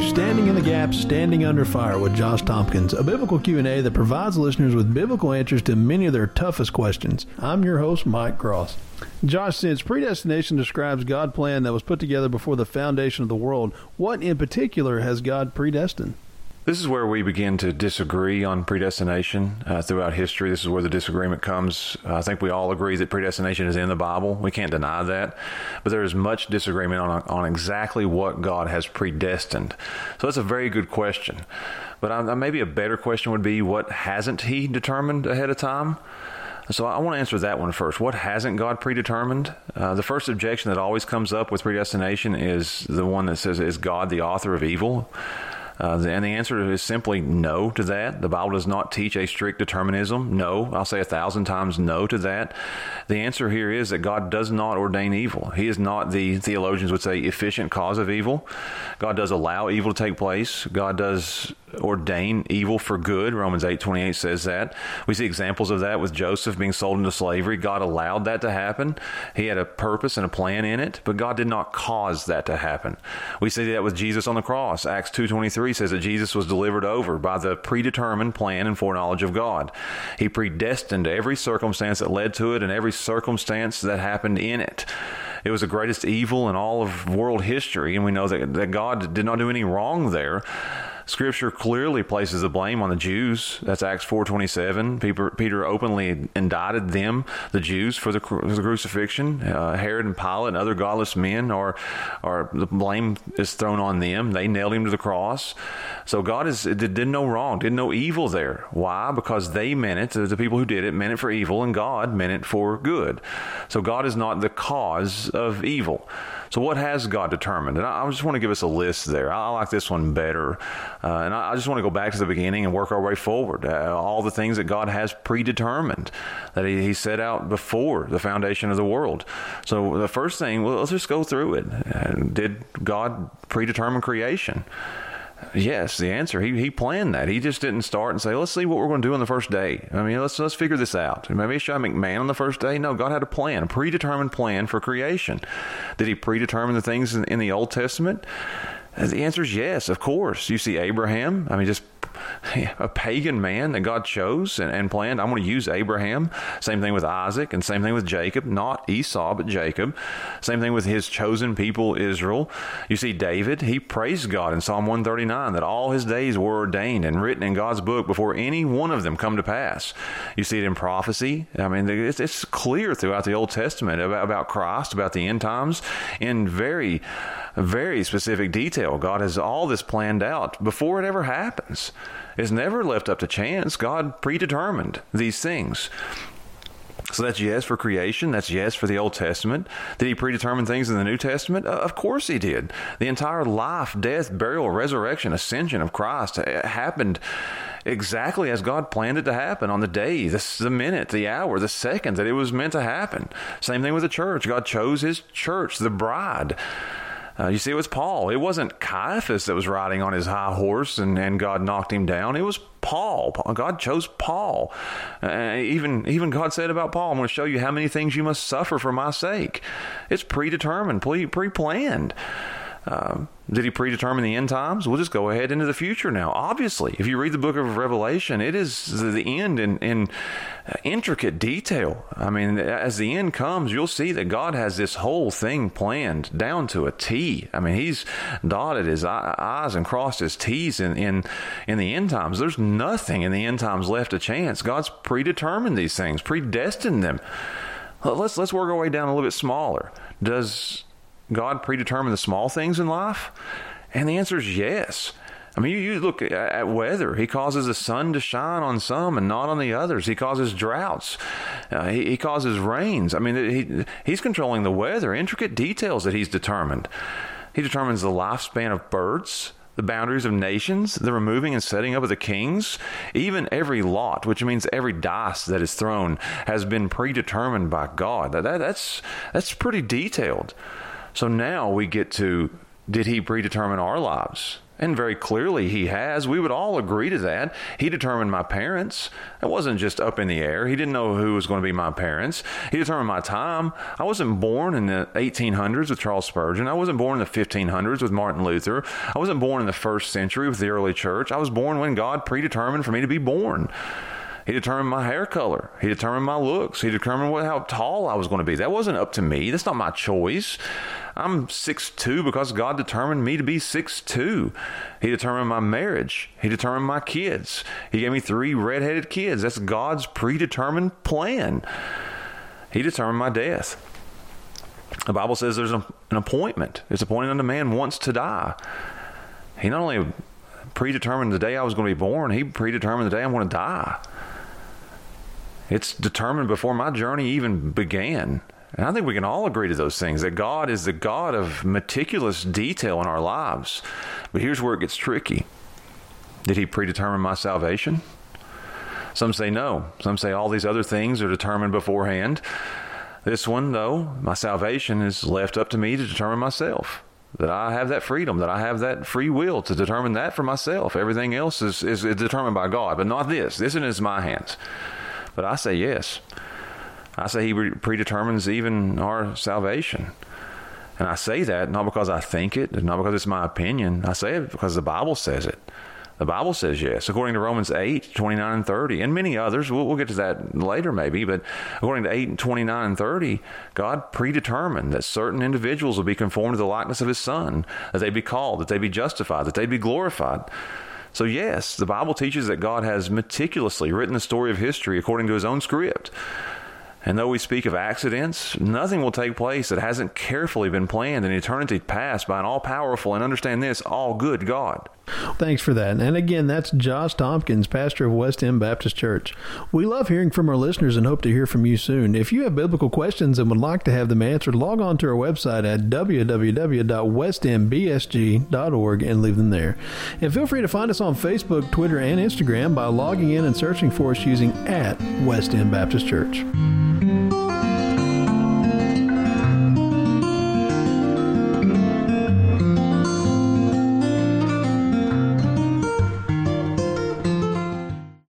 Standing in the Gap, Standing Under Fire with Josh Tompkins, a biblical Q&A that provides listeners with biblical answers to many of their toughest questions. I'm your host, Mike Cross. Josh, since predestination describes God's plan that was put together before the foundation of the world, what in particular has God predestined? This is where we begin to disagree on predestination uh, throughout history. This is where the disagreement comes. Uh, I think we all agree that predestination is in the Bible. We can't deny that. But there is much disagreement on, on exactly what God has predestined. So that's a very good question. But I, maybe a better question would be what hasn't He determined ahead of time? So I want to answer that one first. What hasn't God predetermined? Uh, the first objection that always comes up with predestination is the one that says, Is God the author of evil? Uh, and the answer is simply no to that. The Bible does not teach a strict determinism. No, I'll say a thousand times no to that. The answer here is that God does not ordain evil. He is not the theologians would say efficient cause of evil. God does allow evil to take place. God does ordain evil for good. Romans 8:28 says that. We see examples of that with Joseph being sold into slavery. God allowed that to happen. He had a purpose and a plan in it, but God did not cause that to happen. We see that with Jesus on the cross. Acts 2:23 says that Jesus was delivered over by the predetermined plan and foreknowledge of God. He predestined every circumstance that led to it and every circumstance that happened in it. It was the greatest evil in all of world history, and we know that, that God did not do any wrong there. Scripture clearly places the blame on the Jews. That's Acts 4:27. Peter, Peter openly indicted them, the Jews, for the, for the crucifixion. Uh, Herod and Pilate and other godless men are, are the blame is thrown on them. They nailed him to the cross. So God is did no wrong, did no evil there. Why? Because they meant it. The people who did it meant it for evil, and God meant it for good. So God is not the cause of evil. So, what has God determined? And I, I just want to give us a list there. I, like this one better. Uh, and I, I, just want to go back to the beginning and work our way forward. Uh, all the things that God has predetermined, that he, he, set out before the foundation of the world. So, the first thing, well, let's just go through it. Uh, did God predetermine creation? Yes, the answer. He he planned that. He just didn't start and say, "Let's see what we're going to do on the first day." I mean, let's let's figure this out. Maybe he shot McMahon on the first day. No, God had a plan, a predetermined plan for creation. Did He predetermine the things in, in the Old Testament? The answer is yes, of course. You see Abraham. I mean, just a pagan man that God chose and, and planned. I'm going to use Abraham. Same thing with Isaac, and same thing with Jacob, not Esau, but Jacob. Same thing with his chosen people, Israel. You see David, he praised God in Psalm 139 that all his days were ordained and written in God's book before any one of them come to pass. You see it in prophecy. I mean, it's, it's clear throughout the Old Testament about, about Christ, about the end times, in very, very specific detail. God has all this planned out before it ever happens. It's never left up to chance. God predetermined these things. So that's yes for creation. That's yes for the Old Testament. Did he predetermine things in the New Testament? Uh, of course he did. The entire life, death, burial, resurrection, ascension of Christ happened exactly as God planned it to happen on the day, the, the minute, the hour, the second that it was meant to happen. Same thing with the church. God chose his church, the bride. Uh, you see, it was Paul. It wasn't Caiaphas that was riding on his high horse and, and God knocked him down. It was Paul. God chose Paul. Uh, even even God said about Paul, I'm going to show you how many things you must suffer for my sake. It's predetermined, pre planned. Um, did he predetermine the end times? We'll just go ahead into the future now. Obviously, if you read the book of Revelation, it is the end in, in Uh, intricate detail. I mean, as the end comes, you'll see that God has this whole thing planned down to a T. I mean, He's dotted His I's and crossed His T's in, in, in the end times. There's nothing in the end times left to chance. God's predetermined these things, predestined them. Let's let's work our way down a little bit smaller. Does God predetermine the small things in life? And the answer is yes. I mean, you, you look at, weather. He causes the sun to shine on some and not on the others. He causes droughts. Uh, he, he, causes rains. I mean, he, he's controlling the weather, intricate details that he's determined. He determines the lifespan of birds, the boundaries of nations, the removing and setting up of the kings. Even every lot, which means every dice that is thrown, has been predetermined by God. That, that, that's, that's pretty detailed. So now we get to did he predetermine our lives? And very clearly he has. We would all agree to that. He determined my parents. It wasn't just up in the air. He didn't know who was going to be my parents. He determined my time. I wasn't born in the 1800s with Charles Spurgeon. I wasn't born in the 1500s with Martin Luther. I wasn't born in the first century with the early church. I was born when God predetermined for me to be born. He determined my hair color. He determined my looks. He determined what, how tall I was going to be. That wasn't up to me. That's not my choice. I'm six two because God determined me to be six two. He determined my marriage. He determined my kids. He gave me three redheaded kids. That's God's predetermined plan. He determined my death. The Bible says there's an appointment. It's appointed unto man once to die. He not only predetermined the day I was going to be born, he predetermined the day I'm going to die. It's determined before my journey even began. And I think we can all agree to those things that God is the God of meticulous detail in our lives. But here's where it gets tricky Did He predetermine my salvation? Some say no. Some say all these other things are determined beforehand. This one, though, my salvation is left up to me to determine myself. That I have that freedom, that I have that free will to determine that for myself. Everything else is, is, is determined by God, but not this. This is in my hands. But I say yes. I say He predetermines even our salvation. And I say that not because I think it, not because it's my opinion. I say it because the Bible says it. The Bible says yes, according to Romans 8, 29 and 30, and many others. We'll, we'll, get to that later, maybe, but according to 8, 29 and 30, God predetermined that certain individuals would be conformed to the likeness of His Son, that they be called, that they be justified, that they be glorified. So, yes, the Bible teaches that God has meticulously written the story of history according to his own script. And though we speak of accidents, nothing will take place that hasn't carefully been planned in eternity past by an all powerful and understand this, all good God. Thanks for that. And again, that's Josh Tompkins, pastor of West End Baptist Church. We love hearing from our listeners and hope to hear from you soon. If you have biblical questions and would like to have them answered, log on to our website at www.westendbsg.org and leave them there. And feel free to find us on Facebook, Twitter, and Instagram by logging in and searching for us using at West End Baptist Church.